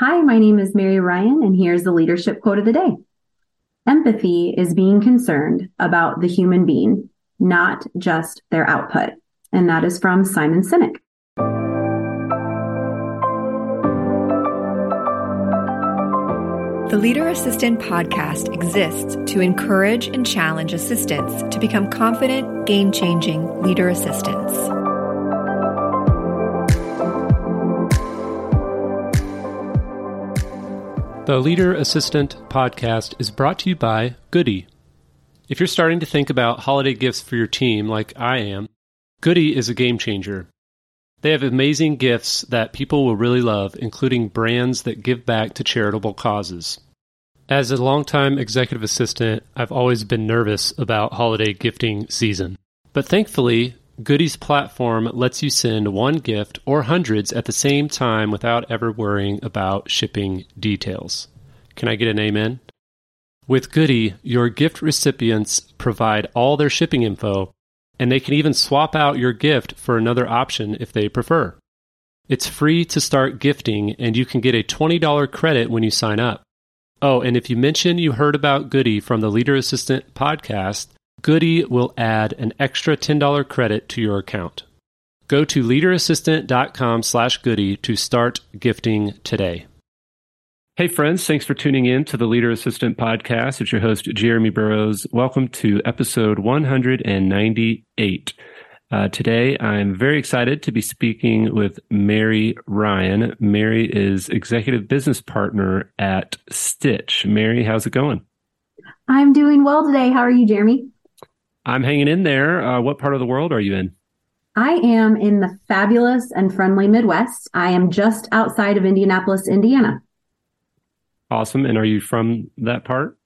Hi, my name is Mary Ryan, and here's the leadership quote of the day. Empathy is being concerned about the human being, not just their output. And that is from Simon Sinek. The Leader Assistant podcast exists to encourage and challenge assistants to become confident, game changing leader assistants. The Leader Assistant podcast is brought to you by Goody. If you're starting to think about holiday gifts for your team, like I am, Goody is a game changer. They have amazing gifts that people will really love, including brands that give back to charitable causes. As a longtime executive assistant, I've always been nervous about holiday gifting season. But thankfully, Goody's platform lets you send one gift or hundreds at the same time without ever worrying about shipping details. Can I get an amen? With Goody, your gift recipients provide all their shipping info and they can even swap out your gift for another option if they prefer. It's free to start gifting, and you can get a $20 credit when you sign up. Oh, and if you mention you heard about Goody from the Leader Assistant podcast, Goody will add an extra $10 credit to your account. Go to leaderassistant.com slash goody to start gifting today. Hey, friends, thanks for tuning in to the Leader Assistant podcast. It's your host, Jeremy Burrows. Welcome to episode 198. Uh, today, I'm very excited to be speaking with Mary Ryan. Mary is executive business partner at Stitch. Mary, how's it going? I'm doing well today. How are you, Jeremy? I'm hanging in there. Uh, what part of the world are you in? I am in the fabulous and friendly Midwest. I am just outside of Indianapolis, Indiana. Awesome. And are you from that part?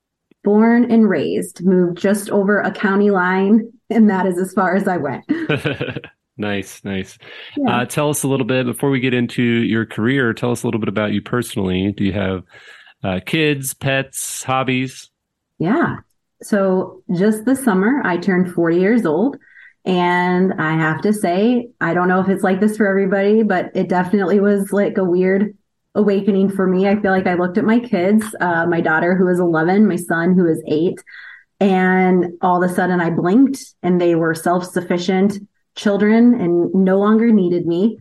Born and raised, moved just over a county line, and that is as far as I went. nice, nice. Yeah. Uh, tell us a little bit before we get into your career. Tell us a little bit about you personally. Do you have uh, kids, pets, hobbies? Yeah. So just this summer, I turned 40 years old. And I have to say, I don't know if it's like this for everybody, but it definitely was like a weird awakening for me. I feel like I looked at my kids, uh, my daughter who is 11, my son who is eight, and all of a sudden I blinked and they were self sufficient children and no longer needed me.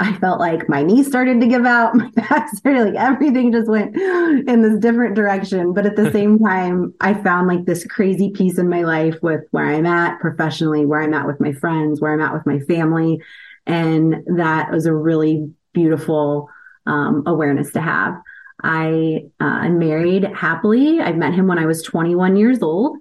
I felt like my knees started to give out, my back started like everything just went in this different direction. But at the same time, I found like this crazy peace in my life with where I'm at professionally, where I'm at with my friends, where I'm at with my family. And that was a really beautiful um, awareness to have. I uh, am married happily. I met him when I was 21 years old,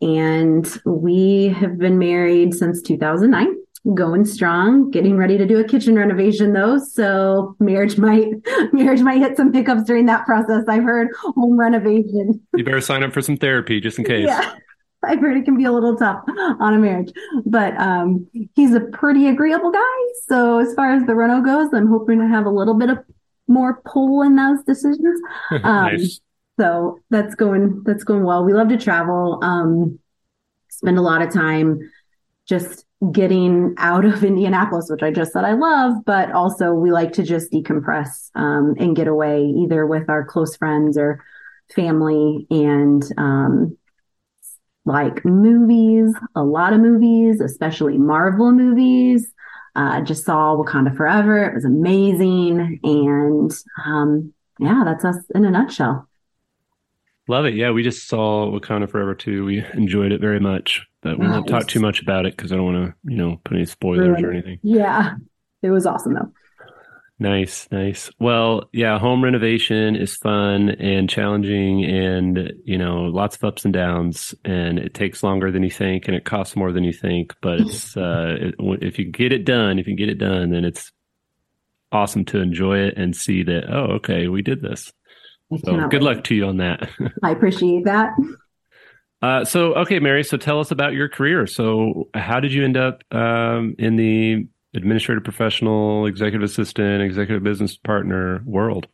and we have been married since 2009 going strong, getting ready to do a kitchen renovation though. So marriage might marriage might hit some hiccups during that process. I've heard home renovation. You better sign up for some therapy just in case. Yeah. I've heard it can be a little tough on a marriage, but um, he's a pretty agreeable guy. So as far as the reno goes, I'm hoping to have a little bit of more pull in those decisions. Um, nice. So that's going that's going well. We love to travel. Um, spend a lot of time just getting out of Indianapolis, which I just said I love, but also we like to just decompress um, and get away either with our close friends or family and um, like movies, a lot of movies, especially Marvel movies. Uh, just saw Wakanda Forever. It was amazing. And um, yeah, that's us in a nutshell. Love it. Yeah, we just saw Wakanda Forever too. We enjoyed it very much, but we won't talk too much about it because I don't want to, you know, put any spoilers or anything. Yeah, it was awesome though. Nice, nice. Well, yeah, home renovation is fun and challenging and, you know, lots of ups and downs and it takes longer than you think and it costs more than you think, but it's uh it, if you get it done, if you get it done, then it's awesome to enjoy it and see that oh, okay, we did this. So good luck to you on that. I appreciate that. Uh, so okay, Mary. So tell us about your career. So how did you end up um, in the administrative professional, executive assistant, executive business partner world?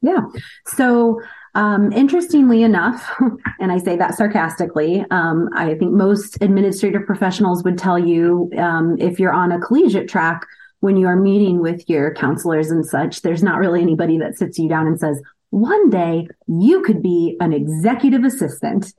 Yeah. So, um, interestingly enough, and I say that sarcastically, um, I think most administrative professionals would tell you um, if you're on a collegiate track, when you are meeting with your counselors and such, there's not really anybody that sits you down and says, one day you could be an executive assistant.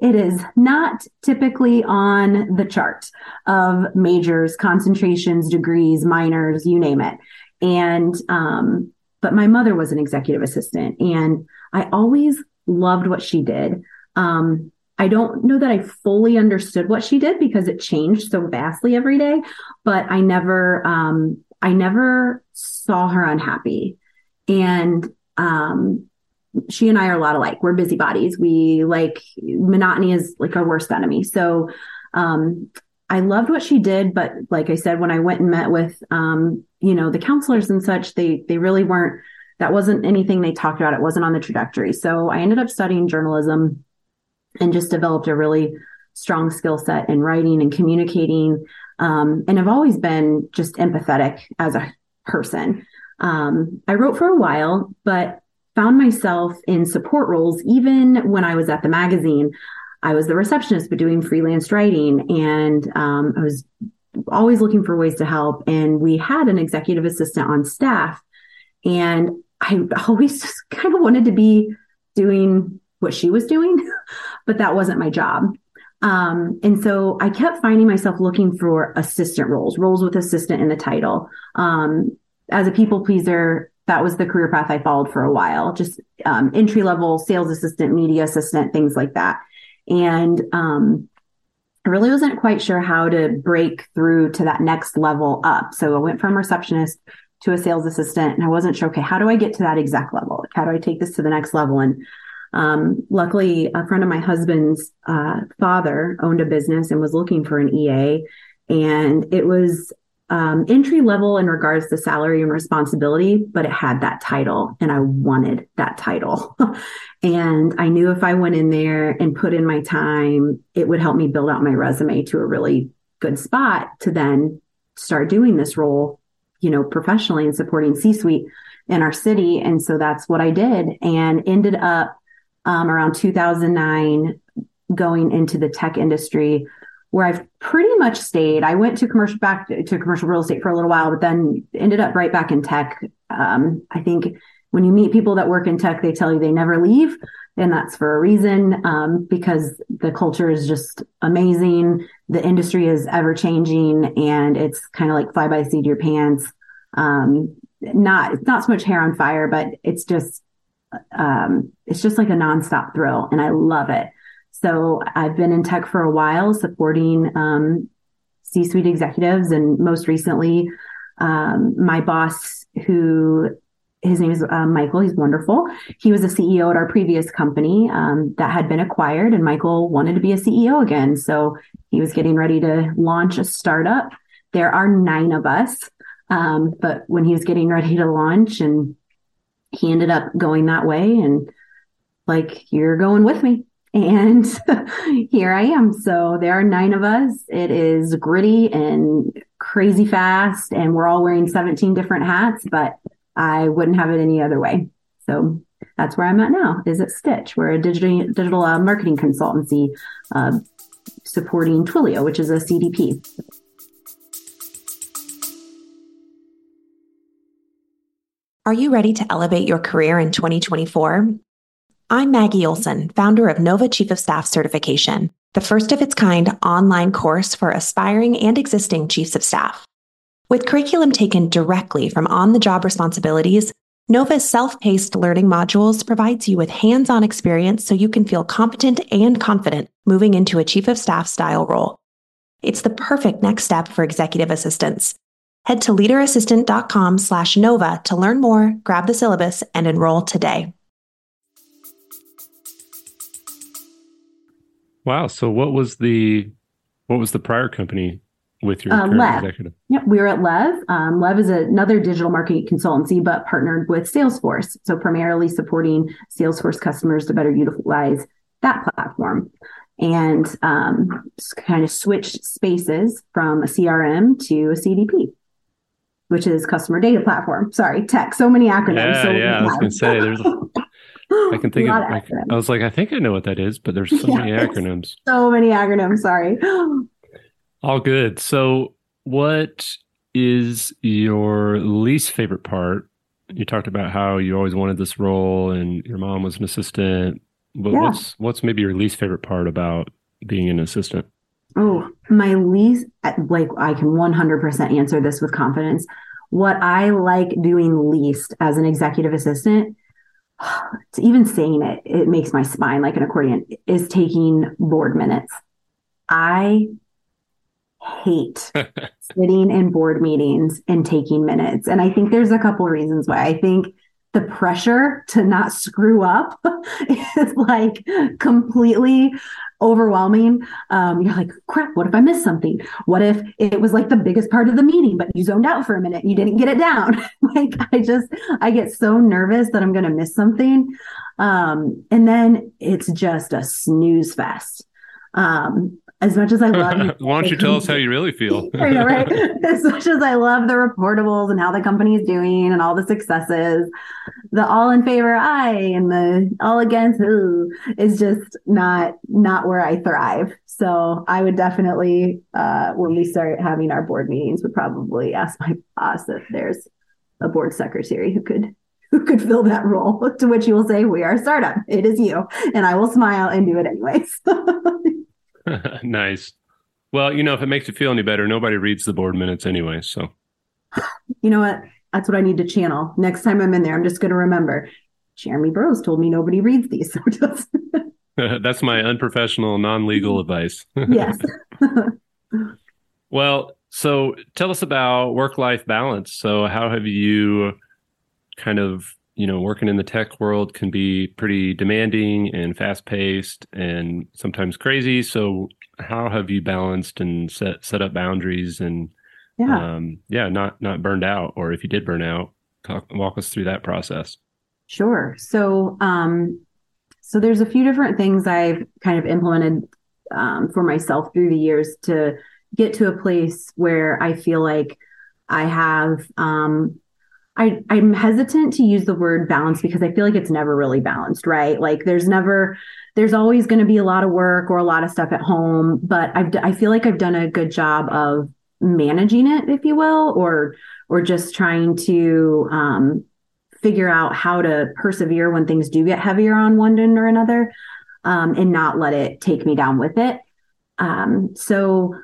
It is not typically on the chart of majors, concentrations, degrees, minors, you name it. And, um, but my mother was an executive assistant and I always loved what she did. Um, I don't know that I fully understood what she did because it changed so vastly every day, but I never, um, I never saw her unhappy. And, um, she and I are a lot alike. We're busybodies. We like monotony is like our worst enemy. So, um, I loved what she did, but like I said, when I went and met with, um, you know, the counselors and such, they, they really weren't, that wasn't anything they talked about. It wasn't on the trajectory. So I ended up studying journalism and just developed a really strong skill set in writing and communicating. Um, and I've always been just empathetic as a person. Um, I wrote for a while, but found myself in support roles even when I was at the magazine. I was the receptionist, but doing freelance writing, and um, I was always looking for ways to help. And we had an executive assistant on staff, and I always just kind of wanted to be doing what she was doing, but that wasn't my job. Um, and so I kept finding myself looking for assistant roles, roles with assistant in the title. Um, as a people pleaser, that was the career path I followed for a while, just um, entry level sales assistant, media assistant, things like that. And um, I really wasn't quite sure how to break through to that next level up. So I went from receptionist to a sales assistant and I wasn't sure, okay, how do I get to that exact level? How do I take this to the next level? And um, luckily, a friend of my husband's uh, father owned a business and was looking for an EA. And it was um, entry level in regards to salary and responsibility, but it had that title and I wanted that title. and I knew if I went in there and put in my time, it would help me build out my resume to a really good spot to then start doing this role, you know, professionally and supporting C suite in our city. And so that's what I did and ended up um, around 2009 going into the tech industry where I've pretty much stayed. I went to commercial back to commercial real estate for a little while, but then ended up right back in tech. Um, I think when you meet people that work in tech, they tell you they never leave. And that's for a reason, um, because the culture is just amazing. The industry is ever changing and it's kind of like fly by the seat of your pants. Um, not, it's not so much hair on fire, but it's just, um, it's just like a nonstop thrill and I love it. So I've been in tech for a while, supporting um, C-suite executives, and most recently, um, my boss, who his name is uh, Michael. He's wonderful. He was a CEO at our previous company um, that had been acquired, and Michael wanted to be a CEO again. So he was getting ready to launch a startup. There are nine of us, um, but when he was getting ready to launch, and he ended up going that way, and like you're going with me. And here I am. So there are nine of us. It is gritty and crazy fast, and we're all wearing 17 different hats, but I wouldn't have it any other way. So that's where I'm at now is at Stitch. We're a digital, digital uh, marketing consultancy uh, supporting Twilio, which is a CDP. Are you ready to elevate your career in 2024? I'm Maggie Olson, founder of Nova Chief of Staff Certification, the first of its kind online course for aspiring and existing chiefs of staff. With curriculum taken directly from on the job responsibilities, Nova's self paced learning modules provides you with hands on experience so you can feel competent and confident moving into a chief of staff style role. It's the perfect next step for executive assistants. Head to leaderassistant.com slash Nova to learn more, grab the syllabus, and enroll today. Wow. So what was the what was the prior company with your uh, Lev. executive? Yep, we were at Lev. Um, Lev is another digital marketing consultancy, but partnered with Salesforce. So primarily supporting Salesforce customers to better utilize that platform. And um, kind of switched spaces from a CRM to a CDP, which is customer data platform. Sorry, tech. So many acronyms. Yeah, so yeah. I was going to say there's. A- I can think of. of I, was like, I think I know what that is, but there's so many acronyms. So many acronyms. Sorry. All good. So, what is your least favorite part? You talked about how you always wanted this role and your mom was an assistant. But yeah. what's what's maybe your least favorite part about being an assistant? Oh, my least like I can 100% answer this with confidence. What I like doing least as an executive assistant, even saying it, it makes my spine like an accordion, is taking board minutes. I hate sitting in board meetings and taking minutes. And I think there's a couple reasons why. I think the pressure to not screw up is like completely overwhelming. Um, you're like, crap, what if I missed something? What if it was like the biggest part of the meeting, but you zoned out for a minute and you didn't get it down? like, I just, I get so nervous that I'm going to miss something. Um, and then it's just a snooze fest. Um, as much as I love why don't you tell us how you really feel? Know, right? As much as aye love the reportables and how the company is doing and all the successes, the all in favor I and the all against who is just not not where I thrive. So I would definitely, uh, when we start having our board meetings, would probably ask my boss if there's a board secretary who could who could fill that role. To which you will say, "We are a startup. It is you," and I will smile and do it anyways. nice. Well, you know, if it makes you feel any better, nobody reads the board minutes anyway. So, you know what? That's what I need to channel. Next time I'm in there, I'm just going to remember Jeremy Burrows told me nobody reads these. So just That's my unprofessional, non legal advice. yes. well, so tell us about work life balance. So, how have you kind of you know, working in the tech world can be pretty demanding and fast paced and sometimes crazy. So how have you balanced and set set up boundaries and yeah, um, yeah, not not burned out, or if you did burn out, talk, walk us through that process. Sure. So, um, so there's a few different things I've kind of implemented um, for myself through the years to get to a place where I feel like I have um, I, I'm hesitant to use the word balance because I feel like it's never really balanced, right? Like there's never, there's always going to be a lot of work or a lot of stuff at home, but I've, I feel like I've done a good job of managing it, if you will, or, or just trying to, um, figure out how to persevere when things do get heavier on one end or another, um, and not let it take me down with it. Um, so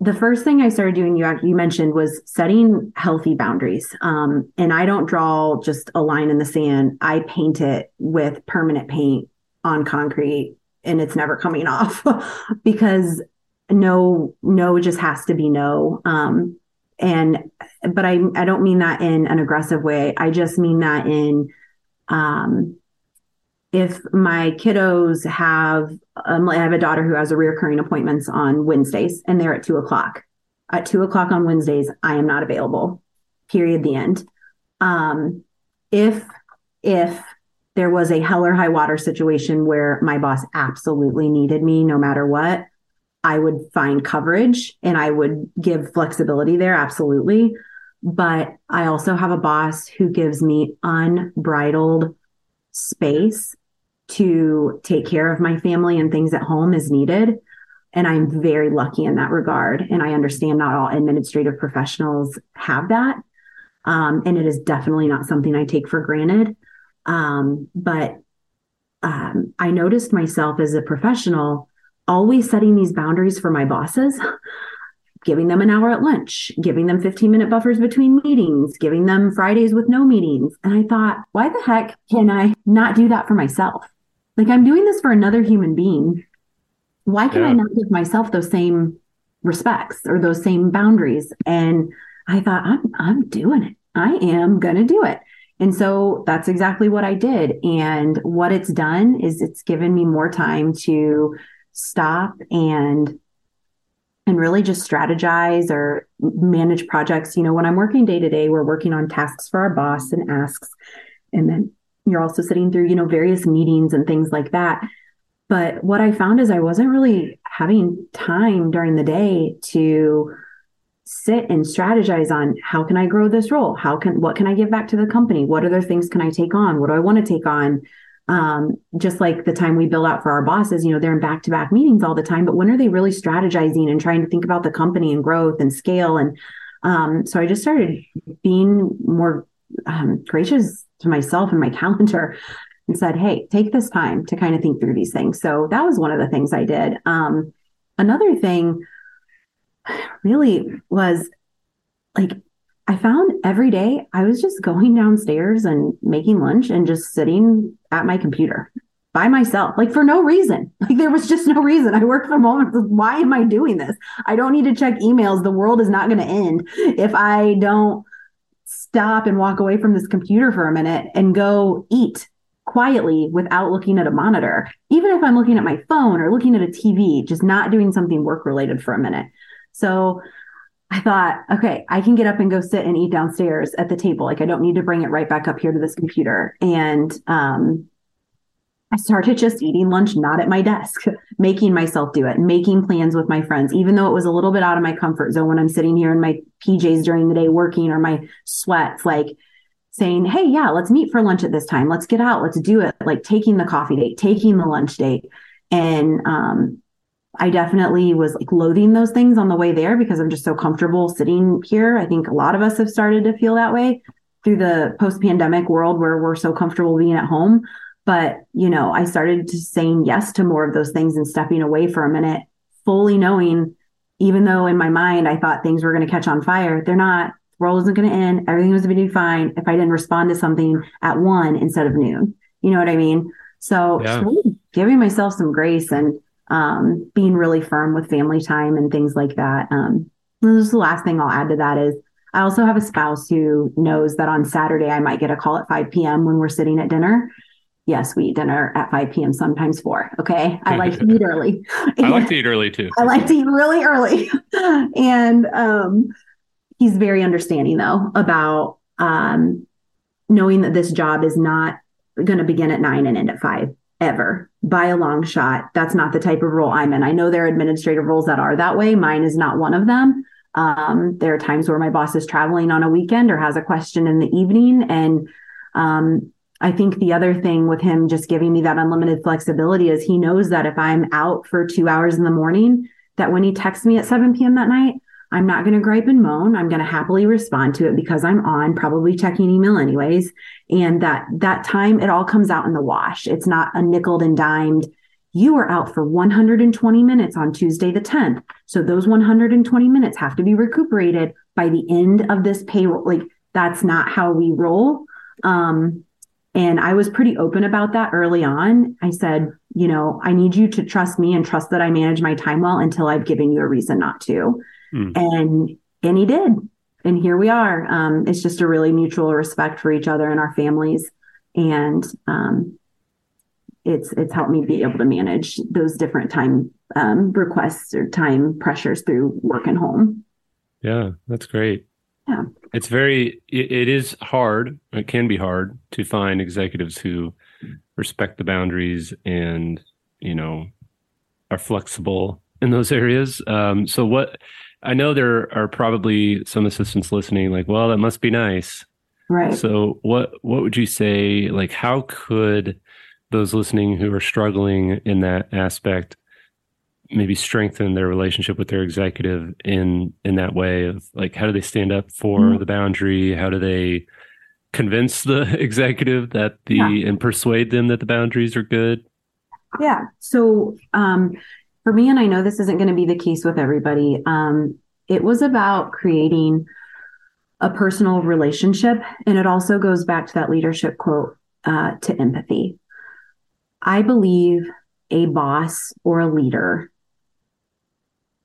the first thing I started doing, you you mentioned, was setting healthy boundaries. Um, and I don't draw just a line in the sand. I paint it with permanent paint on concrete, and it's never coming off because no, no just has to be no. Um, and but I I don't mean that in an aggressive way. I just mean that in um, if my kiddos have, um, I have a daughter who has a reoccurring appointments on Wednesdays and they're at two o'clock. At two o'clock on Wednesdays, I am not available. Period. The end. Um, if if there was a hell or high water situation where my boss absolutely needed me no matter what, I would find coverage and I would give flexibility there. Absolutely. But I also have a boss who gives me unbridled space to take care of my family and things at home as needed. And I'm very lucky in that regard. And I understand not all administrative professionals have that. Um, and it is definitely not something I take for granted. Um, but um, I noticed myself as a professional always setting these boundaries for my bosses, giving them an hour at lunch, giving them 15 minute buffers between meetings, giving them Fridays with no meetings. And I thought, why the heck can I not do that for myself? Like I'm doing this for another human being. Why can yeah. I not give myself those same respects or those same boundaries? And I thought, I'm I'm doing it. I am gonna do it. And so that's exactly what I did. And what it's done is it's given me more time to stop and and really just strategize or manage projects. You know, when I'm working day to day, we're working on tasks for our boss and asks. And then you're also sitting through, you know, various meetings and things like that. But what I found is I wasn't really having time during the day to sit and strategize on how can I grow this role? How can what can I give back to the company? What other things can I take on? What do I want to take on? Um, just like the time we bill out for our bosses, you know, they're in back to back meetings all the time, but when are they really strategizing and trying to think about the company and growth and scale? And Um, so I just started being more um, gracious to myself and my calendar and said, Hey, take this time to kind of think through these things. So that was one of the things I did. Um, another thing really was like, I found every day I was just going downstairs and making lunch and just sitting at my computer by myself, like for no reason. Like there was just no reason. I work from home. Why am I doing this? I don't need to check emails. The world is not going to end if I don't stop and walk away from this computer for a minute and go eat quietly without looking at a monitor, even if I'm looking at my phone or looking at a TV, just not doing something work related for a minute. So I thought, okay, I can get up and go sit and eat downstairs at the table. Like I don't need to bring it right back up here to this computer. And um, I started just eating lunch not at my desk, making myself do it, making plans with my friends, even though it was a little bit out of my comfort zone when I'm sitting here in my PJs during the day working or my sweats, like saying, Hey, yeah, let's meet for lunch at this time. Let's get out. Let's do it. Like taking the coffee date, taking the lunch date. And um, I definitely was like loathing those things on the way there because I'm just so comfortable sitting here. I think a lot of us have started to feel that way through the post pandemic world where we're so comfortable being at home. But, you know, I started to saying yes to more of those things and stepping away for a minute, fully knowing, even though in my mind I thought things were going to catch on fire, they're not. The world isn't going to end. Everything was going to be fine if I didn't respond to something at one instead of noon. You know what I mean? So yeah. really giving myself some grace and um, being really firm with family time and things like that. Um, this is the last thing I'll add to that is I also have a spouse who knows that on Saturday I might get a call at 5 p.m. when we're sitting at dinner yes, we eat dinner at 5 p.m., sometimes 4. Okay. I like to eat early. I like to eat early too. I like to eat really early. and um, he's very understanding, though, about um, knowing that this job is not going to begin at 9 and end at 5 ever by a long shot. That's not the type of role I'm in. I know there are administrative roles that are that way. Mine is not one of them. Um, there are times where my boss is traveling on a weekend or has a question in the evening and um, I think the other thing with him just giving me that unlimited flexibility is he knows that if I'm out for two hours in the morning, that when he texts me at 7 p.m. that night, I'm not going to gripe and moan. I'm going to happily respond to it because I'm on, probably checking email anyways. And that that time it all comes out in the wash. It's not a nickel and dimed. You are out for 120 minutes on Tuesday the 10th. So those 120 minutes have to be recuperated by the end of this payroll. Like that's not how we roll. Um, and I was pretty open about that early on. I said, you know, I need you to trust me and trust that I manage my time well until I've given you a reason not to. Mm. And and he did. And here we are. Um, it's just a really mutual respect for each other and our families. And um, it's it's helped me be able to manage those different time um, requests or time pressures through work and home. Yeah, that's great. Yeah. It's very, it, it is hard. It can be hard to find executives who respect the boundaries and, you know, are flexible in those areas. Um, so what, I know there are probably some assistants listening like, well, that must be nice. Right. So what, what would you say, like, how could those listening who are struggling in that aspect maybe strengthen their relationship with their executive in in that way of like how do they stand up for mm-hmm. the boundary how do they convince the executive that the yeah. and persuade them that the boundaries are good yeah so um for me and i know this isn't going to be the case with everybody um it was about creating a personal relationship and it also goes back to that leadership quote uh, to empathy i believe a boss or a leader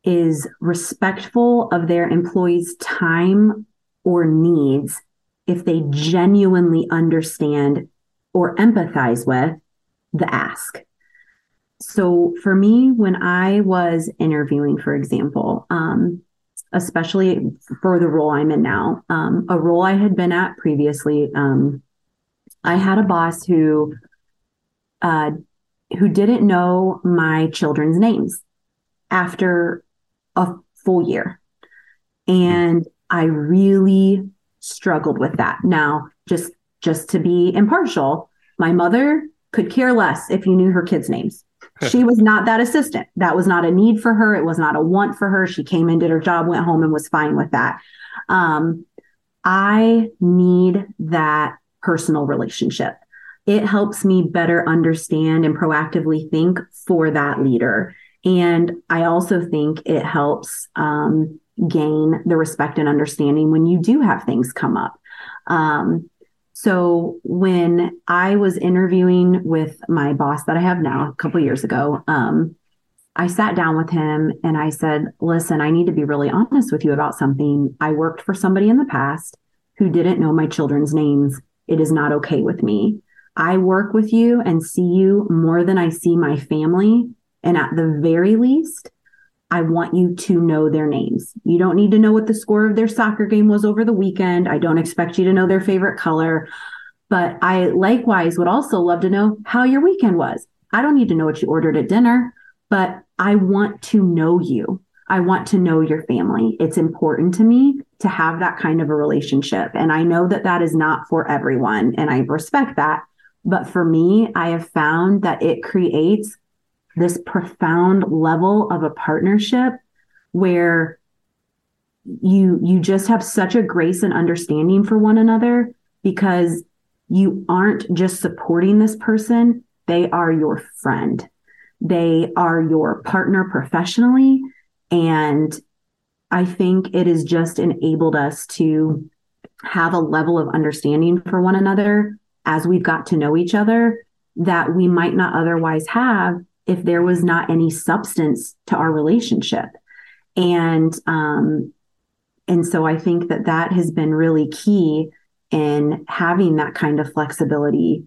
is respectful of their employees' time or needs if they genuinely understand or empathize with the ask. So for me, when I was interviewing, for example, um, especially for the role I'm in now, um, a role I had been at previously, um, I had a boss who uh, who didn't know my children's names after a full year. And I really struggled with that. Now, just just to be impartial, my mother could care less if you knew her kids' names. she was not that assistant. That was not a need for her. It was not a want for her. She came in, did her job, went home, and was fine with that. Um, I need that personal relationship. It helps me better understand and proactively think for that leader. And I also think it helps um, gain the respect and understanding when you do have things come up. Um, so when I was interviewing with my boss that I have now a couple years ago, um, I sat down with him and I said, listen, I need to be really honest with you about something. I worked for somebody in the past who didn't know my children's names. It is not okay with me. I work with you and see you more than I see my family. And at the very least, I want you to know their names. You don't need to know what the score of their soccer game was over the weekend. I don't expect you to know their favorite color. But I likewise would also love to know how your weekend was. I don't need to know what you ordered at dinner, but I want to know you. I want to know your family. It's important to me to have that kind of a relationship. And I know that that is not for everyone, and I respect that. But for me, I have found that it creates this profound level of a partnership where you you just have such a grace and understanding for one another because you aren't just supporting this person. They are your friend. They are your partner professionally. And i think it has just enabled us to have a level of understanding for one another as we've got to know each other that we might not otherwise have if there was not any substance to our relationship. And, um, and so I think that that has been really key in having that kind of flexibility.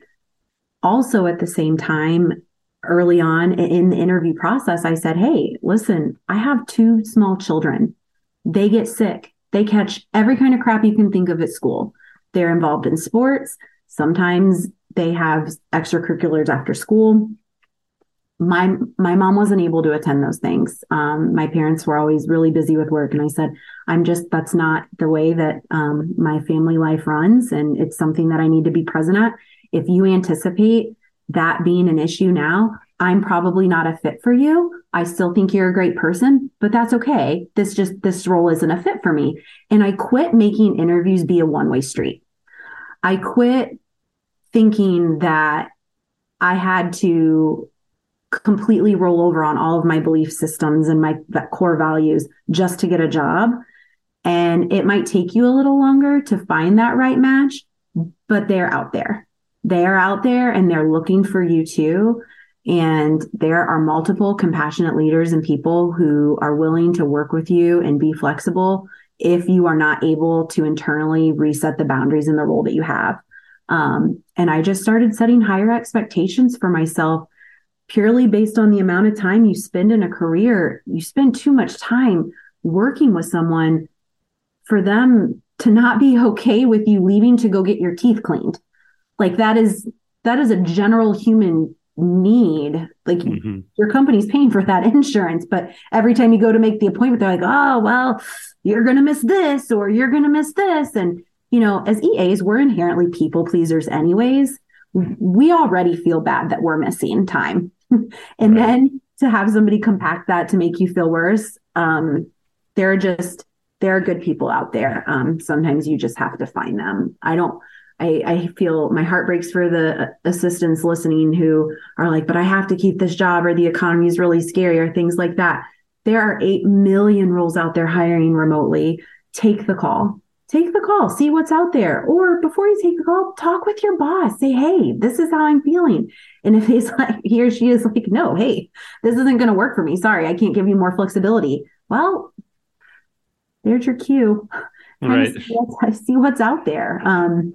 Also, at the same time, early on in the interview process, I said, Hey, listen, I have two small children. They get sick. They catch every kind of crap you can think of at school. They're involved in sports. Sometimes they have extracurriculars after school my my mom wasn't able to attend those things. Um, my parents were always really busy with work, and I said, "I'm just that's not the way that um, my family life runs, and it's something that I need to be present at." If you anticipate that being an issue now, I'm probably not a fit for you. I still think you're a great person, but that's okay. This just this role isn't a fit for me, and I quit making interviews be a one way street. I quit thinking that I had to completely roll over on all of my belief systems and my core values just to get a job. And it might take you a little longer to find that right match, but they're out there. They're out there and they're looking for you too. And there are multiple compassionate leaders and people who are willing to work with you and be flexible if you are not able to internally reset the boundaries in the role that you have. Um, and I just started setting higher expectations for myself purely based on the amount of time you spend in a career, you spend too much time working with someone for them to not be okay with you leaving to go get your teeth cleaned. Like that is that is a general human need. Like mm-hmm. your company's paying for that insurance, but every time you go to make the appointment, they're like, oh, well, you're going to miss this or you're going to miss this. And, you know, as EAs, we're inherently people pleasers, anyways. We already feel bad that we're missing time. and right. then to have somebody compact that to make you feel worse, um, there are just there are good people out there. Um, sometimes you just have to find them. I don't. I, I feel my heart breaks for the assistants listening who are like, but I have to keep this job or the economy is really scary or things like that. There are 8 million roles out there hiring remotely. Take the call take the call, see what's out there. Or before you take the call, talk with your boss. Say, hey, this is how I'm feeling. And if he's like, he or she is like, no, hey, this isn't going to work for me. Sorry, I can't give you more flexibility. Well, there's your cue. Right. See what's, see what's out there. Um,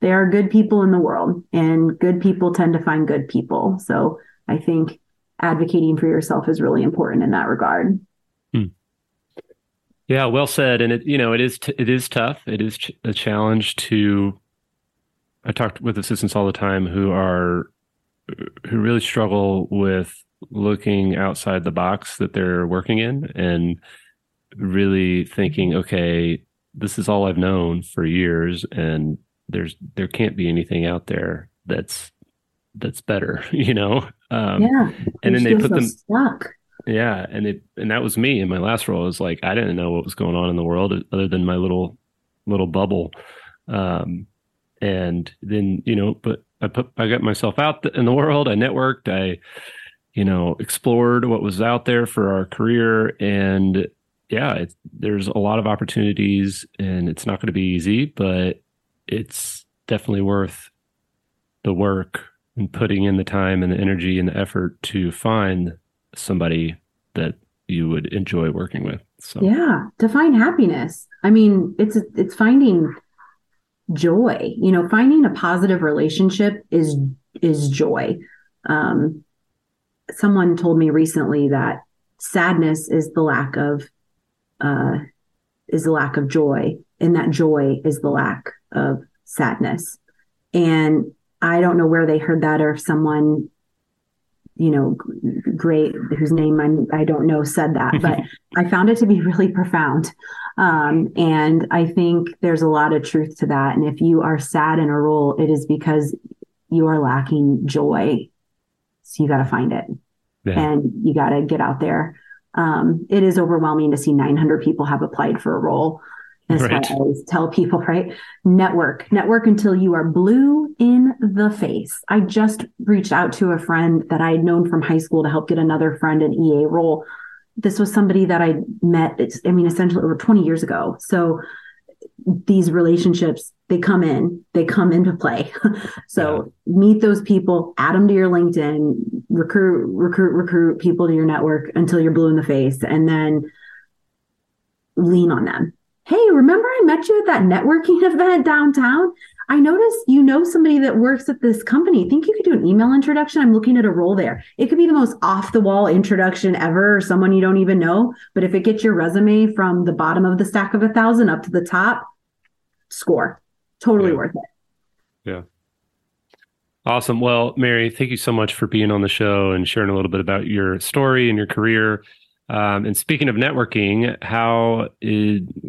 there are good people in the world, and good people tend to find good people. So I think advocating for yourself is really important in that regard. Yeah, well said. And it, you know, it is t- it is tough. It is ch- a challenge to. I talk with assistants all the time who are who really struggle with looking outside the box that they're working in and really thinking, okay, this is all I've known for years, and there's there can't be anything out there that's that's better, you know? Um, yeah. And then they put so them stuck. Yeah. And it, and that was me in my last role. It was like, I didn't know what was going on in the world other than my little, little bubble. Um, and then, you know, but I put, I got myself out in the world. I networked. I, you know, explored what was out there for our career. And yeah, there's a lot of opportunities and it's not going to be easy, but it's definitely worth the work and putting in the time and the energy and the effort to find somebody that you would enjoy working with. So yeah, to find happiness. I mean, it's it's finding joy. You know, finding a positive relationship is is joy. Um, someone told me recently that sadness is the lack of uh, is the lack of joy, and that joy is the lack of sadness. And I don't know where they heard that or if someone, you know, great, whose name I'm, I don't know said that, but I found it to be really profound. Um, and I think there's a lot of truth to that. And if you are sad in a role, it is because you are lacking joy. So you got to find it yeah. and you got to get out there. Um, it is overwhelming to see 900 people have applied for a role. That's right. why I always tell people, right? Network, network until you are blue in the face. I just reached out to a friend that I had known from high school to help get another friend an EA role. This was somebody that I met, I mean, essentially over 20 years ago. So these relationships, they come in, they come into play. so yeah. meet those people, add them to your LinkedIn, recruit, recruit, recruit people to your network until you're blue in the face, and then lean on them Hey, remember I met you at that networking event downtown? I noticed you know somebody that works at this company. Think you could do an email introduction? I'm looking at a role there. It could be the most off the wall introduction ever, or someone you don't even know. But if it gets your resume from the bottom of the stack of a thousand up to the top, score. Totally yeah. worth it. Yeah. Awesome. Well, Mary, thank you so much for being on the show and sharing a little bit about your story and your career. Um, and speaking of networking, how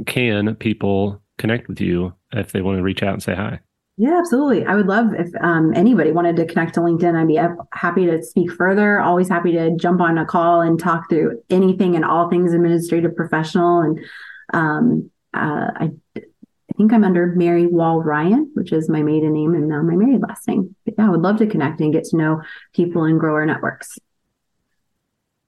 can people connect with you if they want to reach out and say hi? Yeah, absolutely. I would love if um, anybody wanted to connect to LinkedIn. I'd be happy to speak further. Always happy to jump on a call and talk through anything and all things administrative professional. And um, uh, I, I think I'm under Mary Wall Ryan, which is my maiden name and now my married last name. But yeah, I would love to connect and get to know people and grow our networks.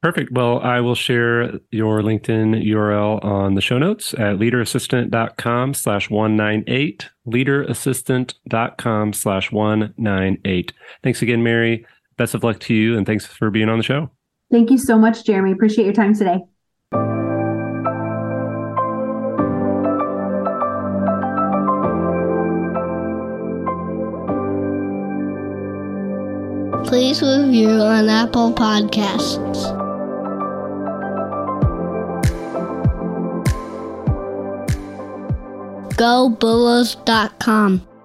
Perfect. Well, I will share your LinkedIn URL on the show notes at leaderassistant.com slash 198, leaderassistant.com slash 198. Thanks again, Mary. Best of luck to you, and thanks for being on the show. Thank you so much, Jeremy. Appreciate your time today. Please review on Apple Podcasts. GoBulls.com.